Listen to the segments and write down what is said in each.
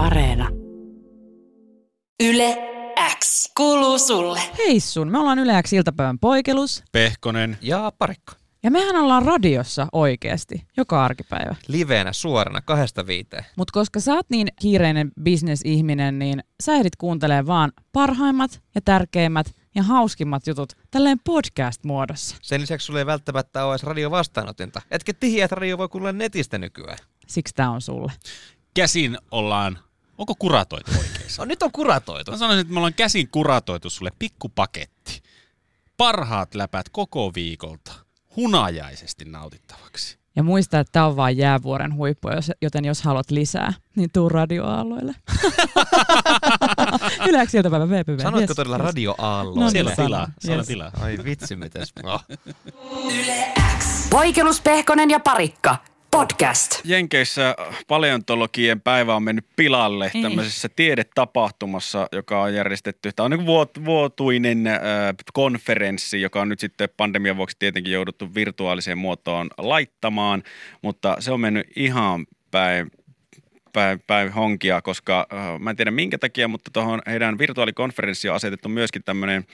Areena. Yle X kuuluu sulle. Hei sun, me ollaan Yle X iltapäivän poikelus. Pehkonen. Ja parikko. Ja mehän ollaan radiossa oikeasti, joka arkipäivä. Liveenä suorana kahdesta viiteen. Mutta koska sä oot niin kiireinen bisnesihminen, niin sä ehdit kuuntelee vaan parhaimmat ja tärkeimmät ja hauskimmat jutut tälleen podcast-muodossa. Sen lisäksi sulla ei välttämättä ole edes radiovastaanotinta. Etkä tihiä, että radio voi kuulla netistä nykyään. Siksi tää on sulle. Käsin ollaan, onko kuratoitu oikein? No nyt on kuratoitu. Mä sanoisin, että me ollaan käsin kuratoitu sulle pikkupaketti. Parhaat läpät koko viikolta. Hunajaisesti nautittavaksi. Ja muista, että tää on vaan jäävuoren huippu, jos- joten jos haluat lisää, niin tuu radioaalloille. Yle X iltapäivä VPV. Sanoitko Yes, todella yes. No Siellä on tilaa. Siellä Yes. tilaa. Ai vitsi, mitäs. Oh. Yle X. Poikelus, Pehkonen ja Parikka. Podcast. Jenkeissä paleontologien päivä on mennyt pilalle Ei. tämmöisessä tiedetapahtumassa, joka on järjestetty. Tämä on niin vuot, vuotuinen äh, konferenssi, joka on nyt sitten pandemian vuoksi tietenkin jouduttu virtuaaliseen muotoon laittamaan, mutta se on mennyt ihan päin päin, päin honkia, koska äh, mä en tiedä minkä takia, mutta tuohon heidän virtuaalikonferenssiin on asetettu myöskin tämmöinen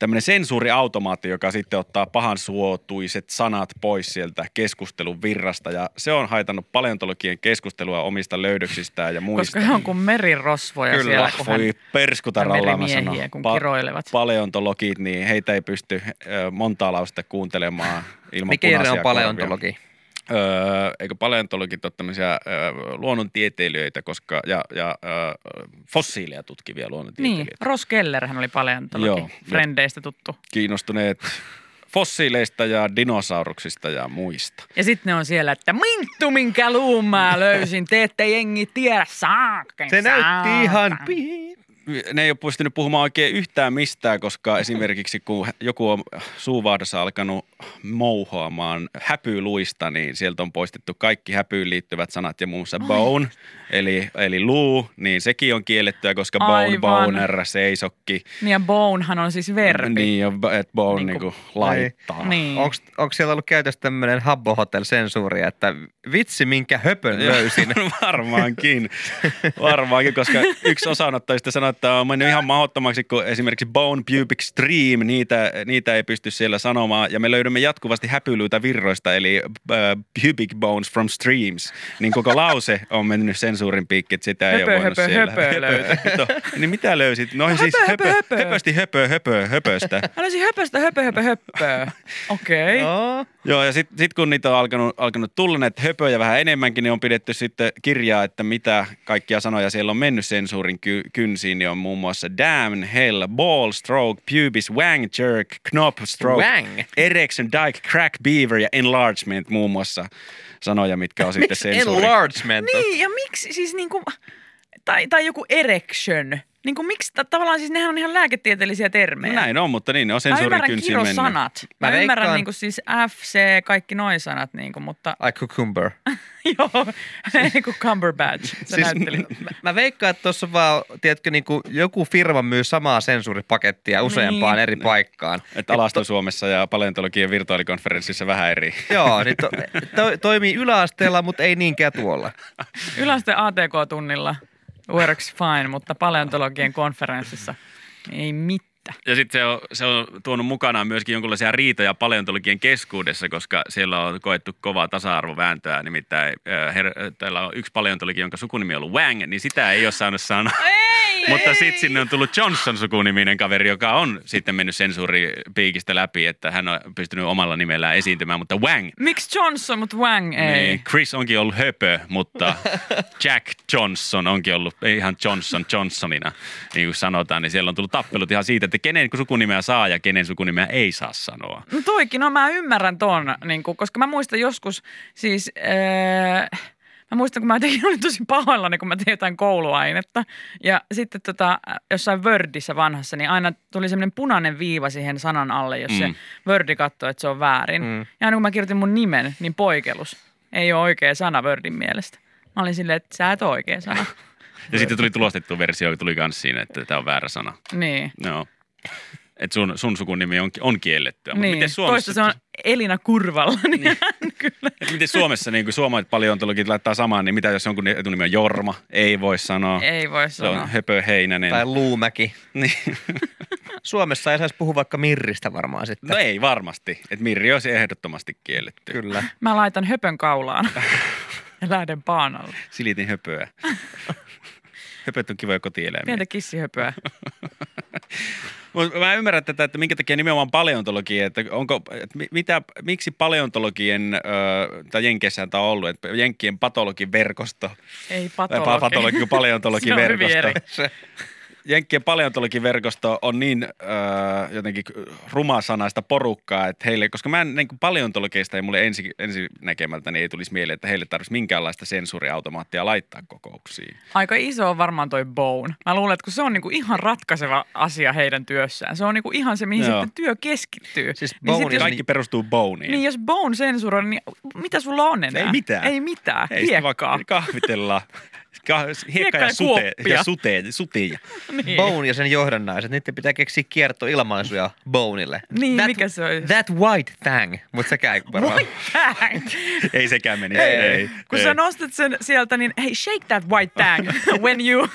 tämmöinen sensuuriautomaatti, joka sitten ottaa pahan suotuiset sanat pois sieltä keskustelun virrasta. Ja se on haitannut paleontologien keskustelua omista löydöksistään ja muista. Koska he on kuin merirosvoja Kyllä, siellä, kun hän voi perskutaralla mä merimiehiä, sanon. kun kiroilevat. Paleontologit, niin heitä ei pysty montaa lausta kuuntelemaan ilman Mikä on korvia. Öö, eikö paleontologit ole tämmöisiä öö, luonnontieteilijöitä koska, ja, ja öö, fossiileja tutkivia Niin, luonnontieteilijöitä. Ross Keller hän oli paleontologi, Joo. Frendeistä tuttu. Kiinnostuneet fossiileista ja dinosauruksista ja muista. Ja sitten ne on siellä, että minttu minkä luun mä löysin, te ette jengi tiedä saaken. Se näytti ihan saatan. Ne ei ole pystynyt puhumaan oikein yhtään mistään, koska esimerkiksi kun joku on suuvahdassa alkanut mouhoamaan häpyluista, niin sieltä on poistettu kaikki häpyyn liittyvät sanat ja muun muassa bone, eli, eli luu, niin sekin on kiellettyä, koska bone, Aivan. boner, seisokki, Niin ja bonehan on siis verbi. niin ja b- et bone Niinku- niinku, laittaa. Niin. Onko, onko siellä ollut käytössä tämmöinen Habbo Hotel-sensuuri, että vitsi minkä höpön löysin? Varmaankin. Varmaankin, koska yksi osanottajista sanoi, että on mennyt ihan mahdottomaksi, kun esimerkiksi Bone Pubic Stream, niitä, niitä ei pysty siellä sanomaan. Ja me löydämme jatkuvasti häpylyitä virroista, eli uh, pubic bones from streams. Niin koko lause on mennyt sensuurin piikki, että sitä ei Höpö, ole voinut höpö, siellä. höpö löytyi. No, niin mitä löysit? No siis höpö, höpö, höpö. höpösti höpö, höpö, höpöstä. Olisi höpöstä höpö höpö höppöä. Okei. Okay. Joo. Joo, ja sitten sit kun niitä on alkanut, alkanut tulla näitä höpöjä vähän enemmänkin, niin on pidetty sitten kirjaa, että mitä kaikkia sanoja siellä on mennyt sensuurin ky- kynsiin, niin on muun muassa damn, hell, ball, stroke, pubis, wang, jerk, knop, stroke, Wang. erection, dyke, crack, beaver ja enlargement muun muassa sanoja, mitkä on sitten sensuuri. enlargement? Niin, ja miksi siis niinku, tai, tai joku erection. Niinku miksi, ta- tavallaan siis nehän on ihan lääketieteellisiä termejä. Näin on, mutta niin, ne on Mä sensuurin ymmärrän kynsiin mennyt. kirosanat. Mä, Mä ymmärrän veikkaan- niinku siis F, C, kaikki noin sanat, niinku, mutta Ai cucumber. joo, niinku Cumberbatch, se Siis, näytteli. mä, mä veikkaan, että tuossa vaan, tiedätkö, niin kuin joku firma myy samaa sensuuripakettia useampaan Niin. eri paikkaan. Että Alasto-Suomessa ja paleontologien virtuaalikonferenssissa vähän eri. Joo, niin to, to, toimii yläasteella, mutta ei niinkään tuolla. Yläaste ATK-tunnilla works fine, mutta paleontologien konferenssissa ei mitään. Ja sitten se on, se on tuonut mukanaan myöskin jonkinlaisia riitoja paleontologien keskuudessa, koska siellä on koettu kovaa tasa-arvovääntöä. Nimittäin äh, her, täällä on yksi paleontologi, jonka sukunimi on ollut Wang, niin sitä ei ole saanut sanoa. Ei, Mutta sitten sinne on tullut Johnson-sukuniminen kaveri, joka on sitten mennyt sensuuripiikistä läpi, että hän on pystynyt omalla nimellään esiintymään, mutta Wang Miksi Johnson, mutta Wang ei? niin, Chris onkin ollut höpö, mutta Jack Johnson onkin ollut ihan Johnson Johnsonina, niin kuin sanotaan. Niin siellä on tullut tappelut ihan siitä, että kenen sukunimeä saa ja kenen sukunimeä ei saa sanoa. No toikin, no mä ymmärrän ton, niin kuin, koska mä muistan joskus siis... Äh, Mä muistan, kun mä tein, olin tosi pahoillani, kun mä tein jotain kouluainetta. Ja sitten tota, jossain Wordissä vanhassa, niin aina tuli semmoinen punainen viiva siihen sanan alle, jos mm. se. Wordi katsoi, että se on väärin. Mm. Mm. Ja aina kun mä kirjoitin mun nimen, niin poikelus. Ei ole oikea sana Wordin mielestä. Mä olin silleen, että sä et ole oikea sana. Ja sitten tuli tulostettu versio, tuli myös siinä, että tämä on väärä sana. niin. No. Että sun, sun sukunimi on, on kiellettyä. Mut Niin, miten toista se on Elina Kurvalla, niin, niin. kyllä. Et miten Suomessa niin suomalaiset paleontologit laittaa samaan, niin mitä jos jonkun etunimi on Jorma? Ei voi sanoa. Ei voi Se sanoa. on Höpö Heinänen. Tai Luumäki. Niin. Suomessa ei saisi puhua vaikka Mirristä varmaan sitten. No ei varmasti. Et Mirri olisi ehdottomasti kielletty. Kyllä. Mä laitan höpön kaulaan ja lähden paanalle. Silitin höpöä. Höpöt on kivoja kotieläimiä. Pientä kissihöpöä. Mä ymmärrän tätä, että minkä takia nimenomaan paleontologia, että onko, että mi- mitä, miksi paleontologien, tai Jenkeissähän tämä on ollut, että Jenkkien patologin verkosto, Ei patologi. pa- patologi, paleontologin verkosto. Jenkkien paleontologiverkosto on niin äh, jotenkin rumasanaista porukkaa, että heille, koska mä en niin kuin paleontologeista ei mulle ensi, ensi näkemältä niin ei tulisi mieleen, että heille tarvitsisi minkäänlaista sensuuriautomaattia laittaa kokouksiin. Aika iso on varmaan toi bone. Mä luulen, että kun se on niinku ihan ratkaiseva asia heidän työssään. Se on niinku ihan se, mihin Joo. sitten työ keskittyy. Siis niin, bone sit jos, Kaikki perustuu boneiin. niin jos bone sensuroi, niin mitä sulla on enää? Ei mitään. Ei mitään. Ei Hiekkaa. vaan kahvitellaan. Ka- hiekka ja, ja sute, ja sute, sutia. Niin. Bone ja sen johdannaiset, niiden pitää keksiä kiertoilmaisuja Boneille. Niin, mikä se on? That white thing, mutta sekään ei varmaan. Bang. Ei sekään meni. Ei, ei, Kun ei. sä nostat sen sieltä, niin hei, shake that white tang when you...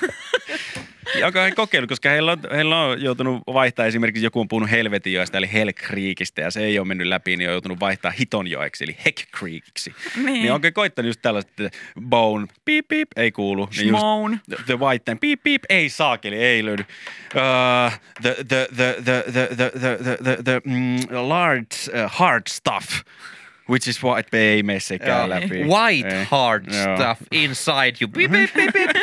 Ja onko he kokeillut, koska heillä on, heillä on joutunut vaihtaa esimerkiksi joku on puhunut Helvetinjoesta eli Hell Creekistä ja se ei ole mennyt läpi, niin on joutunut vaihtaa Hitonjoeksi eli Heck Creekiksi. Niin. Niin onko koittanut just tällaista, että bone, beep beep, ei kuulu. Niin just the, the white thing, beep beep, ei saakeli, ei löydy. Uh, the, the, the, the, the, the, the, the, the, the mm, large uh, hard stuff. Which is what ei mene sekään läpi. White Ei. hard Joo. stuff inside you. Beep, beep, beep, beep.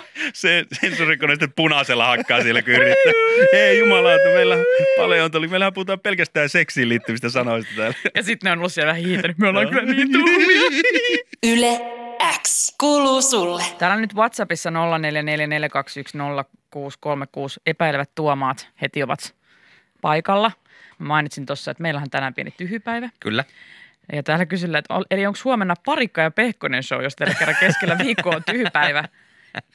se sensorikone sitten punaisella hakkaa siellä kun yrittää. Ei jumalauta, meillä paleontoli, meillähän puhutaan pelkästään seksiin liittyvistä sanoista täällä. Ja sitten ne on ollut siellä vähän hiihtänyt. Me ollaan kyllä niin tuhmia. Yle X kuuluu sulle. Täällä nyt WhatsAppissa 0444210636 epäilevät tuomaat heti ovat paikalla. Mä mainitsin tuossa, että meillähän on tänään pieni tyhjypäivä. Kyllä. Ja täällä kysellään, että eli onko huomenna Parikka ja Pehkonen show, jos teillä kerran keskellä viikkoa on tyhjypäivä.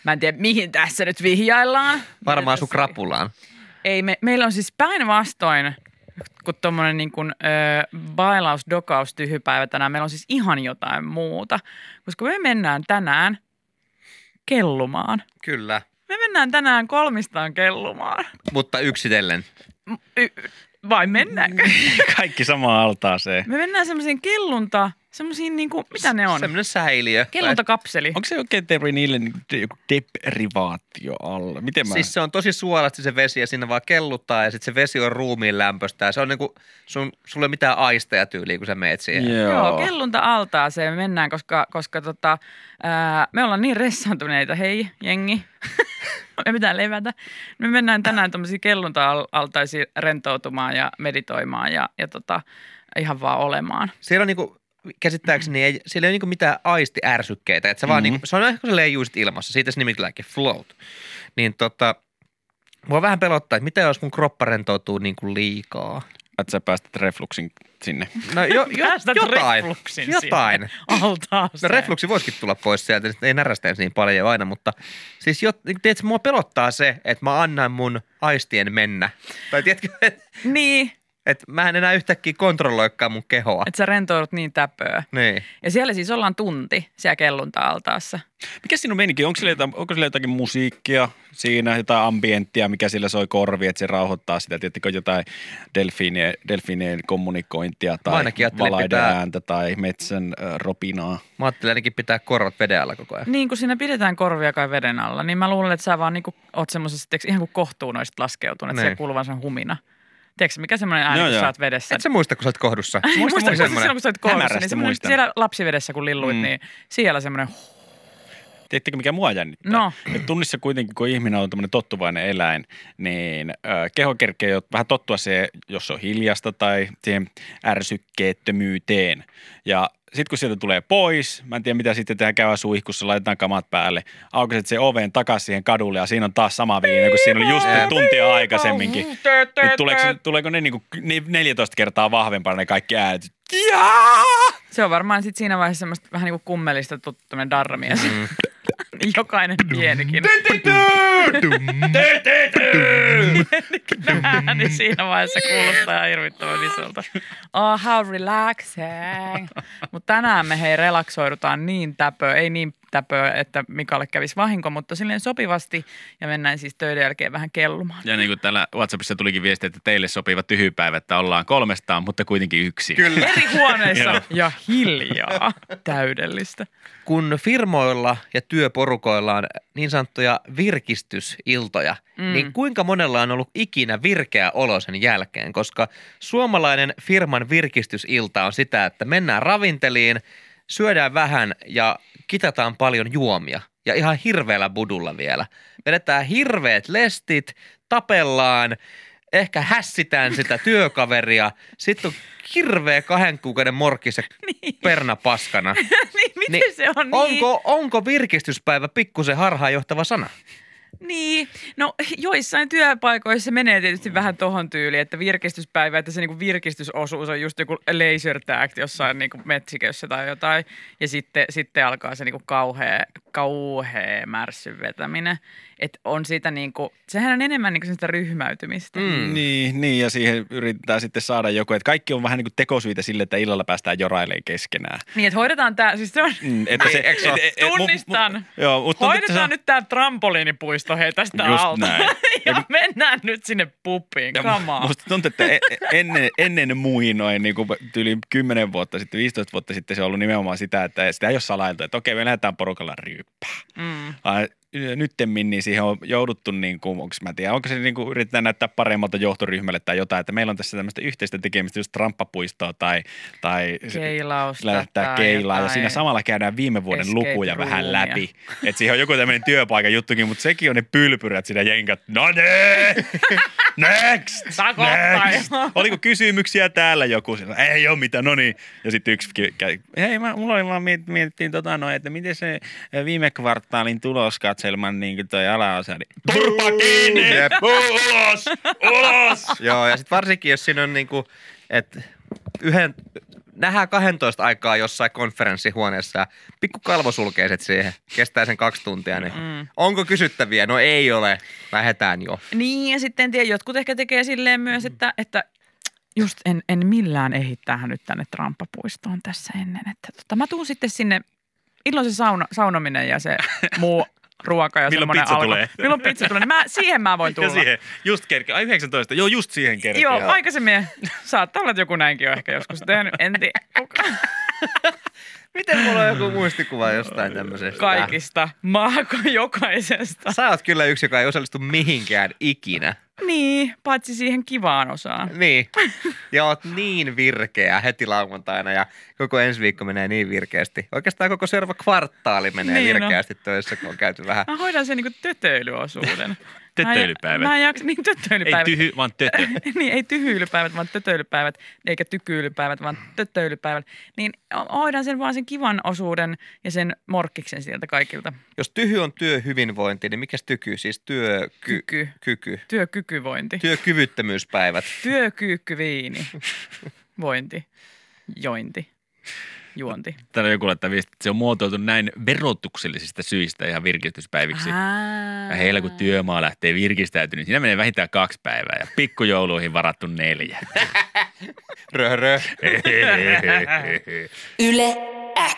Mä en tiedä, mihin tässä nyt vihjaillaan. Varmaan sun krapulaan. Ei, me, meillä on siis päinvastoin kuin tuommoinen niin kuin, ö, bailaus, dokaus, tyhjypäivä tänään. Meillä on siis ihan jotain muuta. Koska me mennään tänään kellumaan. Kyllä. Me mennään tänään kolmistaan kellumaan. Mutta yksitellen. Y- vai mennäänkö? Kaikki sama altaaseen. Me mennään semmoisiin kellunta, semmoisiin niin kuin, mitä ne on? Semmoinen säiliö. Kelluntakapseli. Onko se oikein terve niille niin joku deprivaatio alla? Miten mä... Siis se on tosi suolasti se vesi ja siinä vaan kelluttaa ja sitten se vesi on ruumiin lämpöstä ja se on niinku, sun, sulla ei ole mitään aisteja tyyliä, kun sä meet siihen. Joo. Joo, kellunta altaaseen me mennään, koska, koska tota, ää, me ollaan niin ressaantuneita, hei jengi. me pitää levätä. Me mennään tänään tämmöisiin kellunta-altaisiin rentoutumaan ja meditoimaan ja, ja tota, ihan vaan olemaan. Siellä on niinku, käsittääkseni ei, siellä ei ole niinku mitään aistiärsykkeitä. Että se, vaan Mhm. niinku, se on ehkä silleen just ilmassa. Siitä se nimittäin float. Niin tota, mua vähän pelottaa, että mitä jos mun kroppa rentoutuu niinku liikaa. Että sä päästät refluksin sinne. No jo, jo, jotain. refluksin Jotain. sinne altaaseen. No refluksi voisikin tulla pois sieltä, ei närästäisi niin paljon aina, mutta siis jo, tiedätkö, mua pelottaa se, että mä annan mun aistien mennä. Tai tiedätkö, että Niin, et mä en enää yhtäkkiä kontrolloikaan mun kehoa. että sä rentoudut niin täpöä. Niin. Ja siellä siis ollaan tunti siellä kellunta-altaassa. Mikä siinä on meininki? Onko sillä, jotain, onko sillä jotakin musiikkia siinä, jotain ambienttia, mikä sillä soi korvi, että se rauhoittaa sitä? Tiedättekö jotain delfiinien, delfiinien kommunikointia tai valaiden pitää- ääntä tai metsän äh, ropinaa? Mä ajattelin ainakin pitää korvat veden alla koko ajan. Niin, kun siinä pidetään korvia kai veden alla, niin mä luulen, että sä vaan niinku oot semmoisessa, ihan kuin kohtuun noisit laskeutunut, että Niin. se kuuluu vaan sen humina. Tiedätkö, mikä semmoinen ääni, Joo, kun joo. sä oot vedessä? Et sä muista, kun sä oot kohdussa. Muistan, muistan, semmoinen? silloin, kun sä oot Hämärästi niin muistan. siellä lapsivedessä, kun lilluit, Mm. niin siellä semmoinen, Tiedättekö, mikä mua jännittää? No. Et tunnissa kuitenkin, kun ihminen on tämmöinen tottuvainen eläin, niin ö, keho kerkee jo vähän tottua siihen, jos se on hiljasta tai siihen ärsykkeettömyyteen. Ja sitten kun sieltä tulee pois, mä en tiedä mitä sitten tehdään, käydä suihkussa, laitetaan kamat päälle, aukaset se oven takaisin siihen kadulle ja siinä on taas sama viina, kun siinä oli just tuntia aikaisemminkin. Niin tuleeko, tuleeko ne niinku ni- 14 kertaa vahvempana ne kaikki äänet? Jaa! se on varmaan sitten siinä vaiheessa semmoista vähän niin kuin kummelista tuttu darramies. Mm. Jokainen pienikin. ääni siinä vaiheessa kuulostaa hirvittävän isolta. Oh, how relaxing. Mutta tänään me hei relaksoidutaan niin täpö, ei niin täpö, että Mikalle kävisi vahinko, mutta silleen sopivasti ja mennään siis töiden jälkeen vähän kellumaan. Ja niin kuin täällä WhatsAppissa tulikin viesti, että teille sopiva tyhjypäivä, että ollaan kolmestaan, mutta kuitenkin yksin. Kyllä. Eri huoneissa Joo. ja hiljaa. Täydellistä. kun firmoilla ja työporukoilla on niin sanottuja virkistysiltoja, mm. niin kuinka monella on ollut ikinä virkeä olo sen jälkeen? Koska suomalainen firman virkistysilta on sitä, että mennään ravinteliin, syödään vähän ja kitataan paljon juomia. Ja ihan hirveällä budulla vielä. Vedetään hirveät lestit, tapellaan, ehkä hässitään sitä työkaveria. Sitten on hirveä kahden kuukauden morkis ja perna paskana. niin, miten se on niin? Onko, onko virkistyspäivä pikkusen harhaanjohtava sana? Niin, no joissain työpaikoissa menee tietysti vähän tohon tyyliin, että virkistyspäivä, että se niinku virkistysosuus on just joku laser tag jossain niinku metsikössä tai jotain. Ja sitten, sitten alkaa se niinku kauhea, kauhea märssyn vetäminen. Että on siitä niinku, sehän on enemmän niinku sitä ryhmäytymistä. Mm. Niin, niin, ja siihen yritetään sitten saada joku, että kaikki on vähän niin kuin tekosyitä sille, että illalla päästään jorailemaan keskenään. Niin, että hoidetaan tämä, siis se on, Mm, että se, Eikö se ole? Tunnistan. joo, mutta hoidetaan nyt tämä trampoliinipuisto hei tästä Just alta. näin. ja mennään nyt sinne puppiin, Ja mu- on. Musta tuntuu, että e- e- ennen, ennen muinoin, niin kuin yli 10 vuotta sitten, 15 vuotta sitten se on ollut nimenomaan sitä, että sitä ei ole salailtu, että okei, me lähdetään porukalla ryyppää. Mm. Nyttemmin niin siihen on jouduttu, niin kuin, onko, mä en tiedä, onko se niin kuin, yritetään näyttää paremmalta johtoryhmälle tai jotain, että meillä on tässä tämmöistä yhteistä tekemistä, just tramppapuistoa tai, tai Keilausta lähtää tai keilaa ja siinä samalla käydään viime vuoden lukuja vähän roomia. läpi. Että siihen on joku tämmöinen työpaikan juttukin, mutta sekin on ne pylpyrät siinä jenkat. No ne! Next! Takottaa Next! jo. Oliko kysymyksiä täällä joku? Sillä, Ei ole mitään, no niin. Ja sitten yksi käy, hei, mä, mulla oli vaan miet, mietittiin tota noin, että miten se viime kvartaalin tuloskatselman niin kuin toi alaosa. Niin, Turpa kiinni! Jep. Ulos! Ulos! Joo, ja sitten varsinkin, jos siinä on niinku, että yhden, nähdään 12 aikaa jossain konferenssihuoneessa ja pikku kalvosulkeiset siihen, kestää sen kaksi tuntia, niin mm. onko kysyttäviä? No ei ole, lähdetään jo. Niin, ja sitten en tiedä, jotkut ehkä tekee silleen myös, että, että just en, en millään ehdi tähän nyt tänne Tramppapuistoon tässä ennen. Että tota, mä tuun sitten sinne, illoin se sauna, saunominen ja se muu ruoka ja Milloin pizza alko. tulee? Milloin pizza tulee, niin mä, siihen mä voin tulla. Ja siihen, just kerkeä. Ai 19, joo just siihen kerkeä. Joo, aikaisemmin. Saattaa olla, että joku näinkin on ehkä joskus tehnyt. En tiedä. Miten mulla on joku muistikuva jostain tämmöisestä? Kaikista, maako jokaisesta. Sä oot kyllä yksi, joka ei osallistu mihinkään ikinä. Niin, paitsi siihen kivaan osaan. Niin. Ja oot niin virkeä heti lauantaina ja koko ensi viikko menee niin virkeästi. Oikeastaan koko seuraava kvartaali menee Niin, niin no. virkeästi töissä, kun on käyty vähän. Mä hoidan sen niinku tötöilyosuuden. Tötöilypäivät. Mä en jaksa, niin Ei tötöilypäivät. tyhy, vaan tötö. niin, ei tyhyilypäivät, vaan tötöilypäivät, eikä tykyilypäivät, vaan tötöilypäivät. Niin hoidan sen vaan sen kivan osuuden ja sen morkkiksen sieltä kaikilta. Jos tyhy on työhyvinvointi, niin mikäs tyky? Siis työ... Kyky. Kyky. Työkykyvointi. Työkyvyttömyyspäivät. Työkyykkyviini. Vointi. Jointi. Juonti. Täällä joku laittaa viesti, että se on muotoiltu näin verotuksellisista syistä ihan virkistyspäiviksi. Ja heillä kun työmaa lähtee virkistäytymään, niin siinä menee vähintään kaksi päivää ja pikkujouluihin varattu neljä. Rö, rö. Yle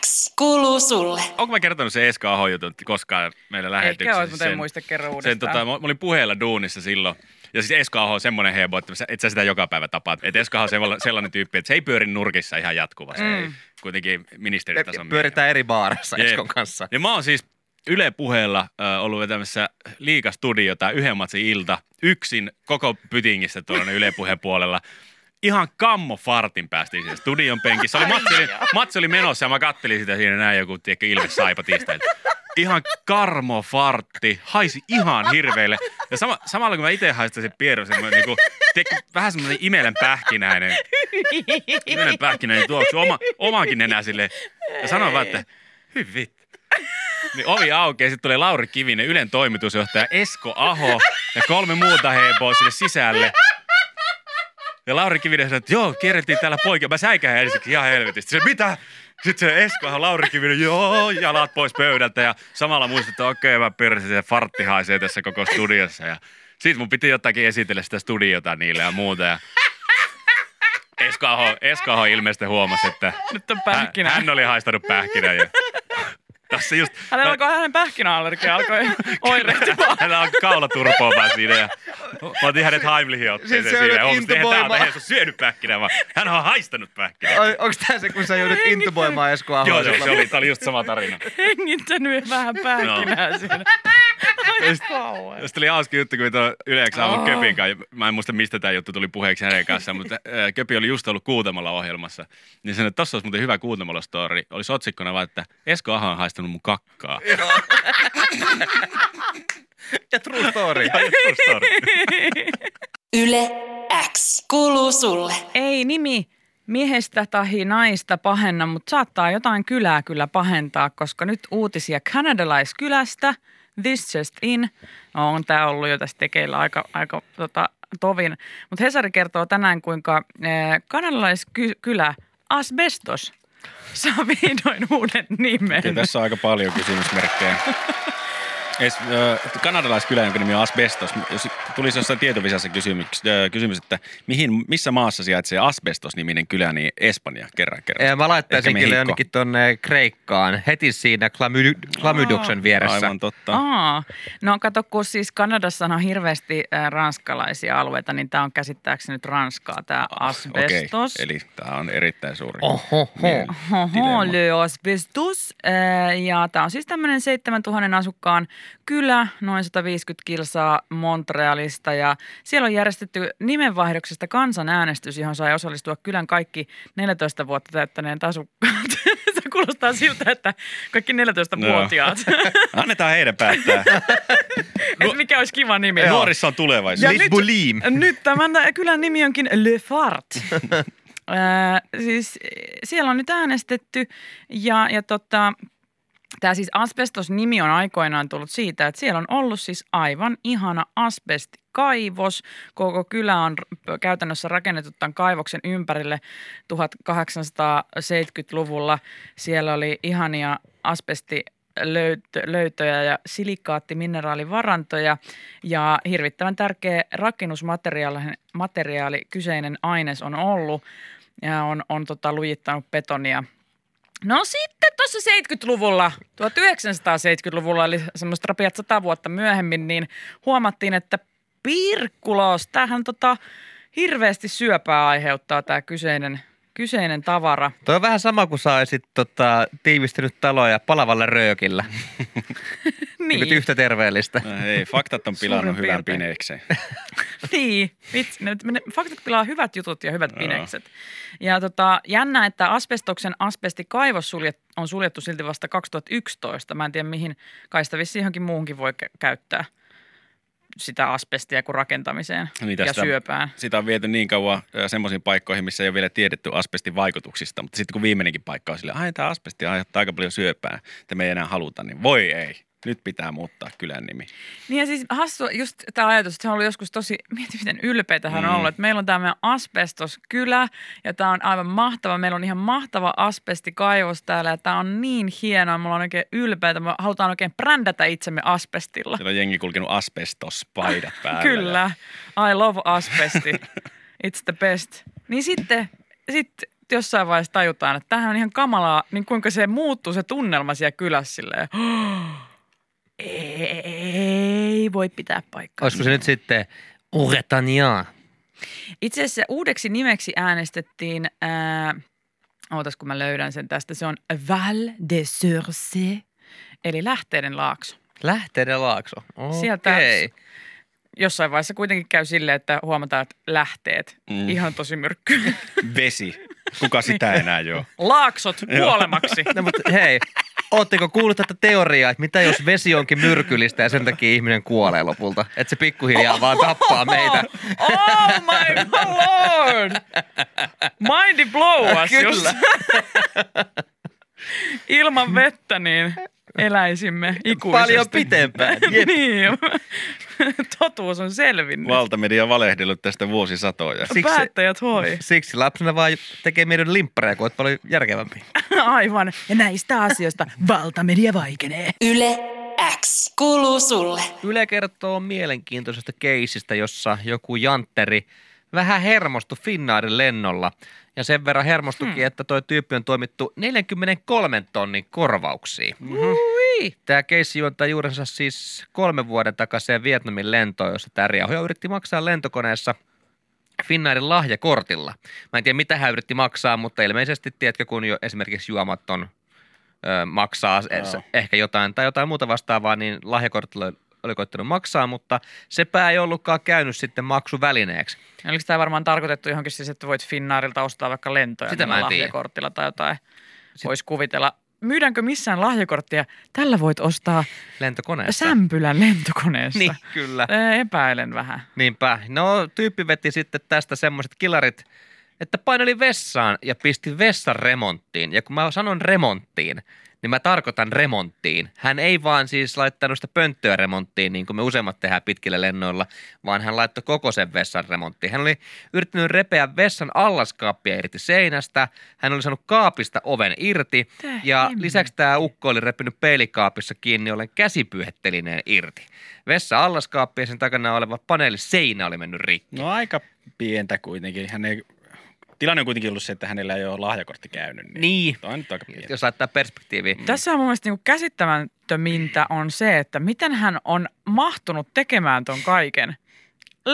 X kuuluu sulle. Onko mä kertonut se Eska Aho jutun koskaan meillä lähetyksessä? Ehkä ois, mutta en muista kerran uudestaan. Sen, tota, mä mä olin puheella duunissa silloin. Ja siis Eska Aho on semmoinen hebo, että sä- et sä sitä joka päivä tapaat. Että Eska Aho on sellainen, tyyppi, että se ei pyöri nurkissa ihan jatkuvasti. Mm. Kuitenkin ministeritason mies. Pyöritään eri baareissa Jep. Eskon kanssa. Ja mä oon siis Yle puheella äh, ollut vetämässä liikastudiota yhden matsin ilta yksin koko pytingissä tuolla Yle puheen puolella. Ihan kammo fartin päästiin siihen studion penkissä. Oli, matsi, oli, matsi oli menossa ja mä kattelin sitä siinä näin joku tiedätkö, Ilves Saipa tiistaina. Ihan karmo fartti, haisi ihan hirveille. Ja sama, samalla kun mä itse haistan sen pieron, semmoinen niinku, tiedätkö, vähän semmoinen imelen pähkinäinen, imelen pähkinäinen tuoksu, oma, omaankin nenä silleen. Ja sanoin vaan, että hyvin. Niin ovi aukeaa, sitten tulee Lauri Kivinen, Ylen toimitusjohtaja Esko Aho ja kolme muuta heeboa sinne sisälle. Ja Lauri Kivinen sanoi, että joo, kierrettiin täällä poikia. Mä säikähän ensiksi ihan helvetisti. Se, mitä? Sitten se Esko, Lauri Kivinen, joo, jalat pois pöydältä ja samalla muistat, että okei, okay, mä persin, se fartti haisee tässä koko studiossa ja sitten mun piti jotakin esitellä sitä studiota niille ja muuta ja Esko Aho, Esko Aho ilmeisesti huomasi, että Nyt on hän, pähkinä. hän oli haistanut pähkinän ja tässä just, Hänellä alkoi hänen pähkinäallergia, alkoi oirehtimaan. Hänellä on kaula turpoamaan siinä ja mä otin hänet Heimlihin otteeseen Siis siinä. on Ja huomasin, että eihän se ole syönyt pähkinää, vaan hän on haistanut pähkinää. Onko tämä se, kun sä joudut intuboimaan Esko Ahoa? Joo, se, se, oli, tämä oli just sama tarina. Hengittänyt vähän pähkinää siinä. Ai kauan. Tästä oli hauska juttu, kun tuo Yleensä aamun Köpin kanssa. Mä en muista, mistä tämä juttu tuli puheeksi hänen kanssaan, mutta Köpi oli just ollut Kuutamalla ohjelmassa. Niin sanoi, että tossa olisi muuten hyvä Kuutamalla-story. Olisi otsikkona vaan, että Esko Aho on haistanut mun kakkaa. Ja true story. Ja true story. Yle X kuuluu sulle. Ei nimi miehestä tai naista pahenna, mutta saattaa jotain kylää kyllä pahentaa, koska nyt uutisia kanadalaiskylästä. This just in. No, on tämä ollut jo tässä tekeillä aika, aika tota, tovin. Mutta Hesari kertoo tänään, kuinka eh, kanadalaiskylä Asbestos saa vihdoin uuden nimen. Kyllä tässä on aika paljon kysymysmerkkejä. Es, äh, kanadalaiskylä, jonka nimi on Asbestos. Jos tulisi jossain tietovisassa kysymys, äh, kysymys, että mihin, missä maassa sijaitsee Asbestos-niminen kylä, niin Espanja kerran kerran. Ja mä laittaisin kyllä jonnekin tonne Kreikkaan, heti siinä Klamy- Klamyduksen vieressä. Aivan totta. Aa, no kato, kun siis Kanadassa on hirveästi äh, ranskalaisia alueita, niin tämä on käsittääkseni nyt Ranskaa, tämä asbestos. Okei, eli tämä on erittäin suuri. Oho, Oho. Le Asbestos. Äh, Ja tämä on siis tämmöinen 7000 asukkaan kylä, noin 150 kilsaa Montrealista. Ja siellä on järjestetty nimenvaihdoksesta kansanäänestys, johon sai osallistua kylän kaikki 14 vuotta täyttäneet asukkaat. Se kuulostaa siltä, että kaikki 14-vuotiaat. Annetaan heidän päättää. Et mikä olisi kiva nimi. Nuorissa on tulevaisuus. Ja nyt-. Nyt tämän kylän nimi onkin Le Fart. Ää, siis siellä on nyt äänestetty ja, ja tota, tämä siis asbestos-nimi on aikoinaan tullut siitä, että siellä on ollut siis aivan ihana asbestikaivos. Koko kylä on käytännössä rakennettu tämän kaivoksen ympärille 1870-luvulla. Siellä oli ihania asbesti löytö, löytöjä ja silikaattimineraalivarantoja ja hirvittävän tärkeä rakennusmateriaali materiaali, kyseinen aines on ollut ja on, on tota, lujittanut betonia. No sitten tuossa 70-luvulla, 1970-luvulla, eli semmoista rapiat 100 vuotta myöhemmin, niin huomattiin, että pirkkulos, tämähän tota, hirveästi syöpää aiheuttaa tämä kyseinen, kyseinen tavara. Toi on vähän sama kuin saisit tota, tiivistynyt taloja palavalla röökillä. niin. niin yhtä terveellistä. No Ei, faktat on pilannut Suurin hyvän piirtein. pineekseen. Niin, vitsi, ne, ne, faktat pilaa hyvät jutut ja hyvät pinekset. Ja tota, jännä, että asbestoksen asbestikaivos suljet, on suljettu silti vasta 2011. Mä en tiedä mihin, kai sitä vissiin johonkin muuhunkin voi kä- käyttää sitä asbestia kuin rakentamiseen Niin ja tästä- syöpään. Sitä on viety niin kauan semmoisiin paikkoihin, missä ei ole vielä tiedetty asbestin vaikutuksista, mutta sitten kun viimeinenkin paikka on sille, ai tämä asbesti aiheuttaa aika paljon syöpää, että me ei enää haluta, niin voi ei. Nyt pitää muuttaa kylän nimi. Niin ja siis hassu just tämä ajatus, että se on ollut joskus tosi, mieti miten ylpeitä hän on Mm. ollut, että meillä on tämä asbestoskylä ja tämä on aivan mahtava, meillä on ihan mahtava asbestikaivos täällä ja tämä on niin hienoa, me ollaan oikein ylpeitä, me halutaan oikein brändätä itsemme asbestilla. Siellä on jengi kulkenut asbestospaidat päällä. Kyllä, I love asbesti, it's the best. Niin sitten, sitten jossain vaiheessa tajutaan, että tämähän on ihan kamalaa, niin kuinka se muuttuu se tunnelma siellä kylässä silleen, ei voi pitää paikkaa. Olisiko se nyt sitten Uretania? Itse asiassa uudeksi nimeksi äänestettiin, ää, ootas kun mä löydän sen tästä, se on Val de Surse, eli Lähteiden laakso. Lähteiden laakso. Okei. Sieltä- Jossain vaiheessa kuitenkin käy silleen, että huomataan, että lähteet, Mm. mm. ihan tosi myrkky. Vesi. Kuka sitä enää joo? Laaksot kuolemaksi. No mutta hei, ootteko kuullut tätä teoriaa, että mitä jos vesi onkin myrkyllistä ja sen takia ihminen kuolee lopulta? Että se pikkuhiljaa vaan tappaa meitä. Oh my lord! Mindy blow us, jos Kyllä. Ilman vettä niin eläisimme ikuisesti. Paljon pitempään. Jep. niin. totuus on selvinnyt. Valtamedia valehdellut tästä vuosisatoja. Siksi- Päättäjät hoi. Siksi lapsena vaan tekee meidän limppareja, kun oot paljon järkevämpi. Aivan. Ja näistä asioista valtamedia vaikenee. Yle X kuuluu sulle. Yle kertoo mielenkiintoisesta keisistä, jossa joku jantteri vähän hermostui Finnairin lennolla. Ja sen verran hermostukin, hmm. että toi tyyppi on toimittu 43 tonnin korvauksiin. Mm-hmm. Tämä keissi juontaa juurensa siis kolmen vuoden takaisin Vietnamin lentoon, jossa tämä riahoja yritti maksaa lentokoneessa Finnairin lahjakortilla. Mä en tiedä, mitä hän yritti maksaa, mutta ilmeisesti, tiedätkö, kun jo esimerkiksi juomat on, ö, maksaa Joo. ehkä jotain tai jotain muuta vastaavaa, niin lahjakortilla oli koittanut maksaa, mutta sepä ei ollutkaan käynyt sitten maksuvälineeksi. Oliko tämä varmaan tarkoitettu johonkin siis, että voit Finnairilta ostaa vaikka lentoja Sitä mä en tiedä. lahjakortilla tai jotain. Voisi kuvitella. Myydäänkö missään lahjakorttia? Tällä voit ostaa Lentokoneessa. Sämpylän lentokoneessa. Niin, kyllä. Epäilen vähän. Niinpä. No, tyyppi veti sitten tästä semmoiset kilarit, että paineli vessaan ja pisti vessan remonttiin. Ja kun mä sanon remonttiin, niin mä tarkoitan remonttiin. Hän ei vaan siis laittanut sitä pönttöä remonttiin, niin kuin me useimmat tehdään pitkillä lennoilla, vaan hän laittoi koko sen vessan remonttiin. Hän oli yrittänyt repeä vessan allaskaappia irti seinästä, hän oli saanut kaapista oven irti, Tää ja hemmetti. lisäksi tämä ukko oli repinyt peilikaapissa kiinni ollen käsipyyhettelineen irti. Vessa allaskaappi ja sen takana oleva paneeliseinä oli mennyt rikki. No aika pientä kuitenkin. Hän ei, tilanne on kuitenkin ollut se, että hänellä ei ole lahjakortti käynyt. Niin. Niin. Toi on nyt aika pientä. Jos laittaa perspektiiviin. Tässä on mun mielestä niinku käsittämättömintä on se, että miten hän on mahtunut tekemään ton kaiken.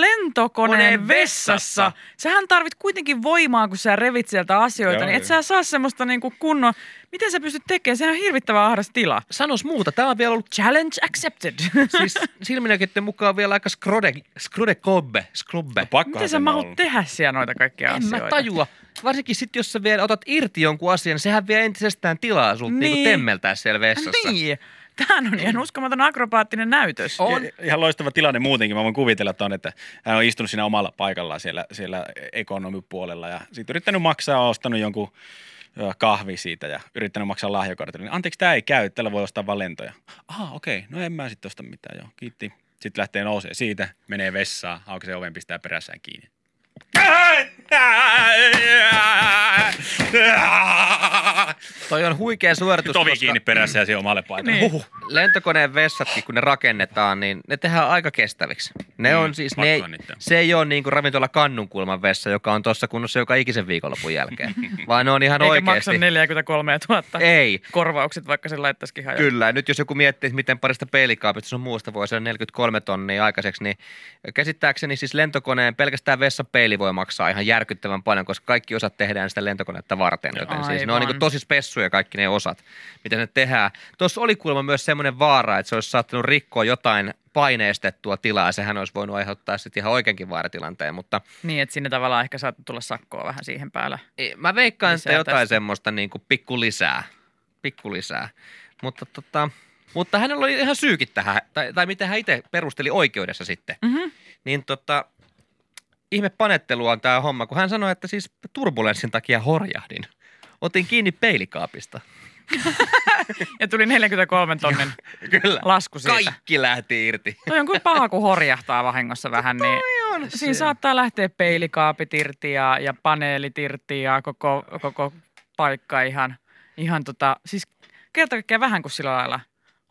Lentokoneen Koneen vessassa. vessassa. Sähän tarvit kuitenkin voimaa, kun sä revit sieltä asioita, Joo, niin et sä saa semmoista niinku kunnon... Miten sä pystyt tekemään? Sehän on hirvittävän ahdas tila. Sanos muuta, tämä on vielä ollut Challenge accepted. siis silminäkin mukaan vielä aika skrode, skrode kobbe, skrubbe. No, Miten sä mahut olla. tehdä siellä noita kaikkia en asioita? mä tajua. Varsinkin sitten, jos sä vielä otat irti jonkun asian, niin sehän vie entisestään tilaa sulta niin. Niin. niinku temmeltää siellä vessassa. Niin. Tämähän on ihan uskomaton akrobaattinen näytös. On. Ja- Ihan loistava tilanne muutenkin. Mä voin kuvitella ton, että hän on istunut siinä omalla paikallaan siellä, siellä ekonomipuolella ja sitten yrittänyt maksaa, ostanut jonkun kahvi siitä ja yrittänyt maksaa lahjakortilla. Niin, Anteeksi, tämä ei käy, tällä voi ostaa vaan lentoja. Ah, okei, okay. no en mä sitten osta mitään, joo, kiitti. Sitten lähtee nousee siitä, menee vessaan, aukaisee oven, pistää perässään kiinni. Toi on huikea suoritus. Tovi koska kiinni perässä ja siihen omalle paikalle. Niin. Huhhuh. Lentokoneen vessatkin, kun ne rakennetaan, niin ne tehdään aika kestäviksi. Ne Mm, on siis, ne, se ei ole niin kuin ravintola Kannunkulman vessa, joka on tuossa kunnossa joka ikisen viikonlopun jälkeen, vaan ne on ihan Eikä oikeasti. maksa 43 000 Ei, korvaukset, vaikka se laittaisikin hajalle. Kyllä, nyt jos joku miettii, miten parista peilikaapista sun muusta voi saada 43 tonnia aikaiseksi, niin käsittääkseni siis lentokoneen pelkästään vessapeili voi maksaa ihan järkyttävän paljon, koska kaikki osat tehdään sitä lentokonetta varten. Joten siis ne on niin tosi spessuja kaikki ne osat, miten ne tehdään. Tuossa oli kuulemma myös semmoinen vaara, että se olisi saattanut rikkoa jotain paineistettua tilaa, sehän olisi voinut aiheuttaa sitten ihan oikeankin vaaratilanteen, mutta Niin, että sinne tavallaan ehkä saattaa tulla sakkoa vähän siihen päällä. mä veikkaan, että jotain tästä. semmoista niin kuin pikku lisää, pikku lisää. Mutta, tota, mutta hänellä oli ihan syykin tähän, tai, tai miten hän itse perusteli oikeudessa sitten. Mhm. Niin tota, ihme panettelua on tämä homma, kun hän sanoi, että siis turbulenssin takia horjahdin. Otin kiinni peilikaapista. Ja tuli 43 tonnin Kyllä. lasku siitä. Kaikki lähti irti. Toi on kuin paha, kun horjahtaa vahingossa vähän, niin on siinä saattaa lähteä peilikaapit irti ja, ja paneelit irti ja koko, koko paikka ihan, ihan tota, siis kerta kaikkiaan vähän kuin sillä lailla.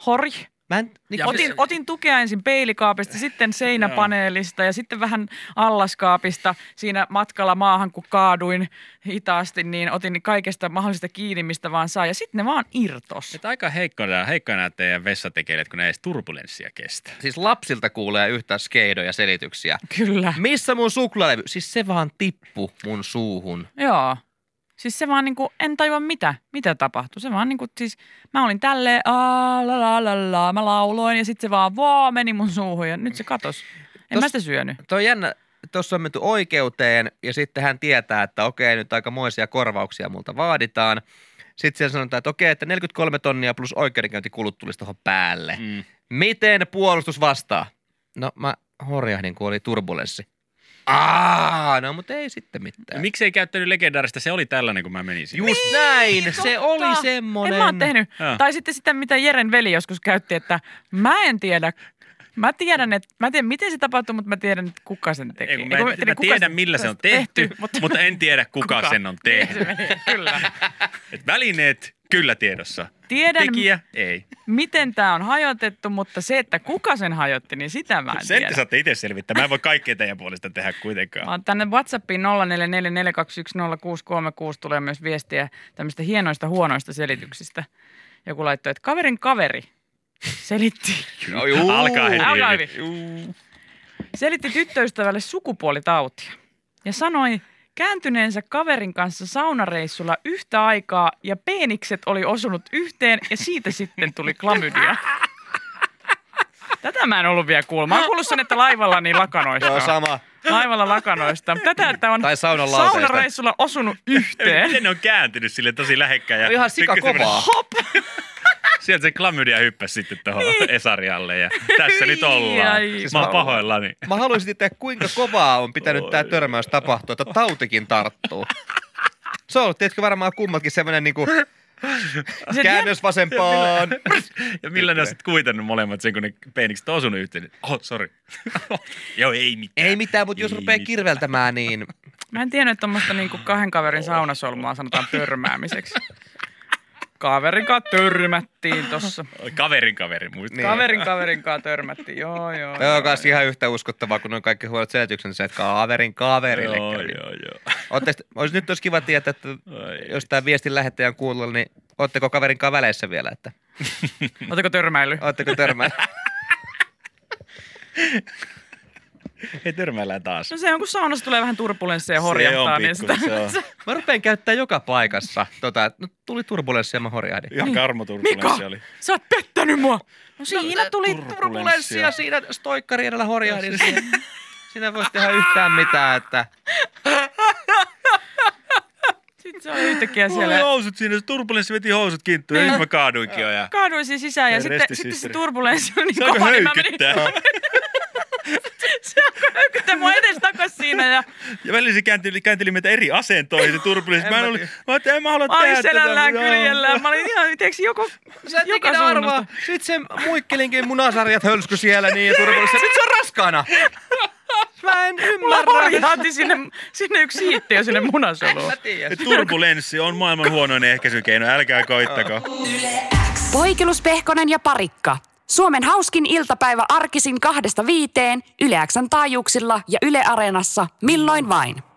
Horj. Mä en, niin, Otin, otin tukea ensin peilikaapista, sitten seinäpaneelista ja sitten vähän allaskaapista. Siinä matkalla maahan, kun kaaduin hitaasti, niin otin kaikesta mahdollisesta kiinni, mistä vaan saa. Ja sitten ne vaan irtos. Että aika heikkoina, heikkoina nämä teidän vessatekijät, kun ne edes turbulenssia kestä. Siis lapsilta kuulee yhtä skeidoja selityksiä. Kyllä. Missä mun suklaalevy? Siis se vaan tippu mun suuhun. Joo. Siis se vaan niinku, en tajua mitä, mitä tapahtui. Se vaan niinku, siis mä olin tälleen, aa, la, la, la, la, mä lauloin ja sitten se vaan vaa meni mun suuhun ja nyt se katos. En Tos- mä sitä syönyt. Tuo on jännä, tuossa on menty oikeuteen ja sitten hän tietää, että okei, nyt aikamoisia korvauksia multa vaaditaan. Sitten siellä sanotaan, että okei, että 43 tonnia plus oikeudenkäyntikulut tulisi tuohon päälle. Mm. Miten puolustus vastaa? No mä horjahdin, kun oli turbulenssi. Aa, no mutta ei sitten mitään. Miksi ei käyttänyt legendaarista? Se oli tällainen, kun mä menin sinne. Just näin, se totta. oli semmoinen. En mä oon tehnyt. Joo. Tai sitten sitä, mitä Jeren veli joskus käytti, että mä en tiedä, Mä tiedän, että, mä tiedän, miten se tapahtuu, mutta mä tiedän, että kuka sen teki. Ei, kun mä, en, tiedän, mä tiedän, millä se on kuka tehty, mutta, en tiedä, kuka, Kuka? sen on Niin menee, Kyllä. Et välineet kyllä tiedossa. Tiedän, Tekijä ei. miten tämä on hajotettu, mutta se, että kuka sen hajotti, niin sitä mä en Sen tiedä. te saatte itse selvittää. Mä en voi kaikkea teidän puolesta tehdä kuitenkaan. Mä tänne WhatsAppiin 0444210636 tulee myös viestiä tämmöistä hienoista huonoista selityksistä. Joku laittoi, että kaverin kaveri selitti, No juu. Alkaa heti. Alkaa hyvin. selitti tyttöystävälle sukupuolitautia ja sanoi kääntyneensä kaverin kanssa saunareissulla yhtä aikaa ja peenikset oli osunut yhteen ja siitä sitten tuli klamydia. Tätä mä en ollut vielä kuullut. Mä oon kuullut sen, että laivalla niin lakanoista. Joo, sama. Laivalla lakanoista. Tätä, että on Tai saunan saunareissulla osunut yhteen. Miten ne on kääntynyt sille tosi lähekkäin? Ja ihan sika kovaa. Hop! Sieltä se klamydia hyppäsi sitten tuohon Esarialle ja tässä nyt ollaan. Ai, Mä oon pahoillani. Mä haluaisin tietää, kuinka kovaa on pitänyt tämä törmäys tapahtua, että tautikin tarttuu. Se on ollut, tiedätkö, varmaan kummatkin semmoinen niinku Se käännös vasempaan. Ja millä ne on sitten kuitannut molemmat sen, kun ne peenikset on osunut yhteen. Oh, sorry. Joo, ei mitään. Ei mitään, mutta jos Ei rupeaa mitään. kirveltämään, niin Mä en tiennyt, että tuommoista niinku kahden kaverin saunasolmua sanotaan törmäämiseksi. Kaverin kanssa törmättiin tossa. Kaverin kaveri, muista. Niin. Kaverin kaverin kanssa törmättiin, joo joo. Joo, kans ihan yhtä uskottavaa kuin noin kaikki huonot selitykset, niin se, että kaverin kaverille Joo, kävi. joo, joo. Ootte, olisi nyt olisi kiva tietää, että Ai, jos tämä viestin lähettäjä on kuulolla, niin ootteko kaverin kanssa väleissä vielä, että Oletko törmäily? ootteko törmänneet? Ei törmäillään taas. No se on, kun saunassa tulee vähän turbulenssia ja Se horjahtaa, on niin pikku, sitä... se on. Mä rupean käyttää joka paikassa. Tota, että no, tuli turbulenssia ja mä horjahdin. Ihan Mika! karmoturbulenssi oli. Sä oot pettänyt mua! No Siinä tuli turbulenssia. turbulenssia, siinä stoikkari edellä horjahdin. Siinä, siinä voisi tehdä yhtään mitään, että Sitten se oli yhtäkkiä Siellä... siellä... housut siinä, se turbulenssi veti housut kinttuun ja Niin. nyt mä kaaduinkin jo. Ja... Kaaduisin sisään ja Ja sitten, sitten se turbulenssi oli niin kova, niin mä menin... Se mua edes takas siinä ja Ja välillä se käänteli, käänteli meitä eri asentoihin, se turbulenssi. En Mä en mä ollut, tiedä. mä ajattelin, en mä halua mä olin tehdä selällään tätä. kyljellään. Mä olin ihan, tiedätkö, joko, Sä et joka ikinä arvaa. Sitten se muikkelinkin munasarjat hölsky siellä niin ja turbulenssia. Nyt se on raskaana. Mä en Mulla ymmärrä. horjahti sinne, sinne yksi siitti sinne munasoluun. Mä tiedän. Ja Turbulenssi on maailman huonoin ehkäisykeino, älkää koittako. Poikelus, Pehkonen ja Parikka. Suomen hauskin iltapäivä arkisin kahdesta viiteen Yle Xn taajuuksilla ja Yle Areenassa milloin vain.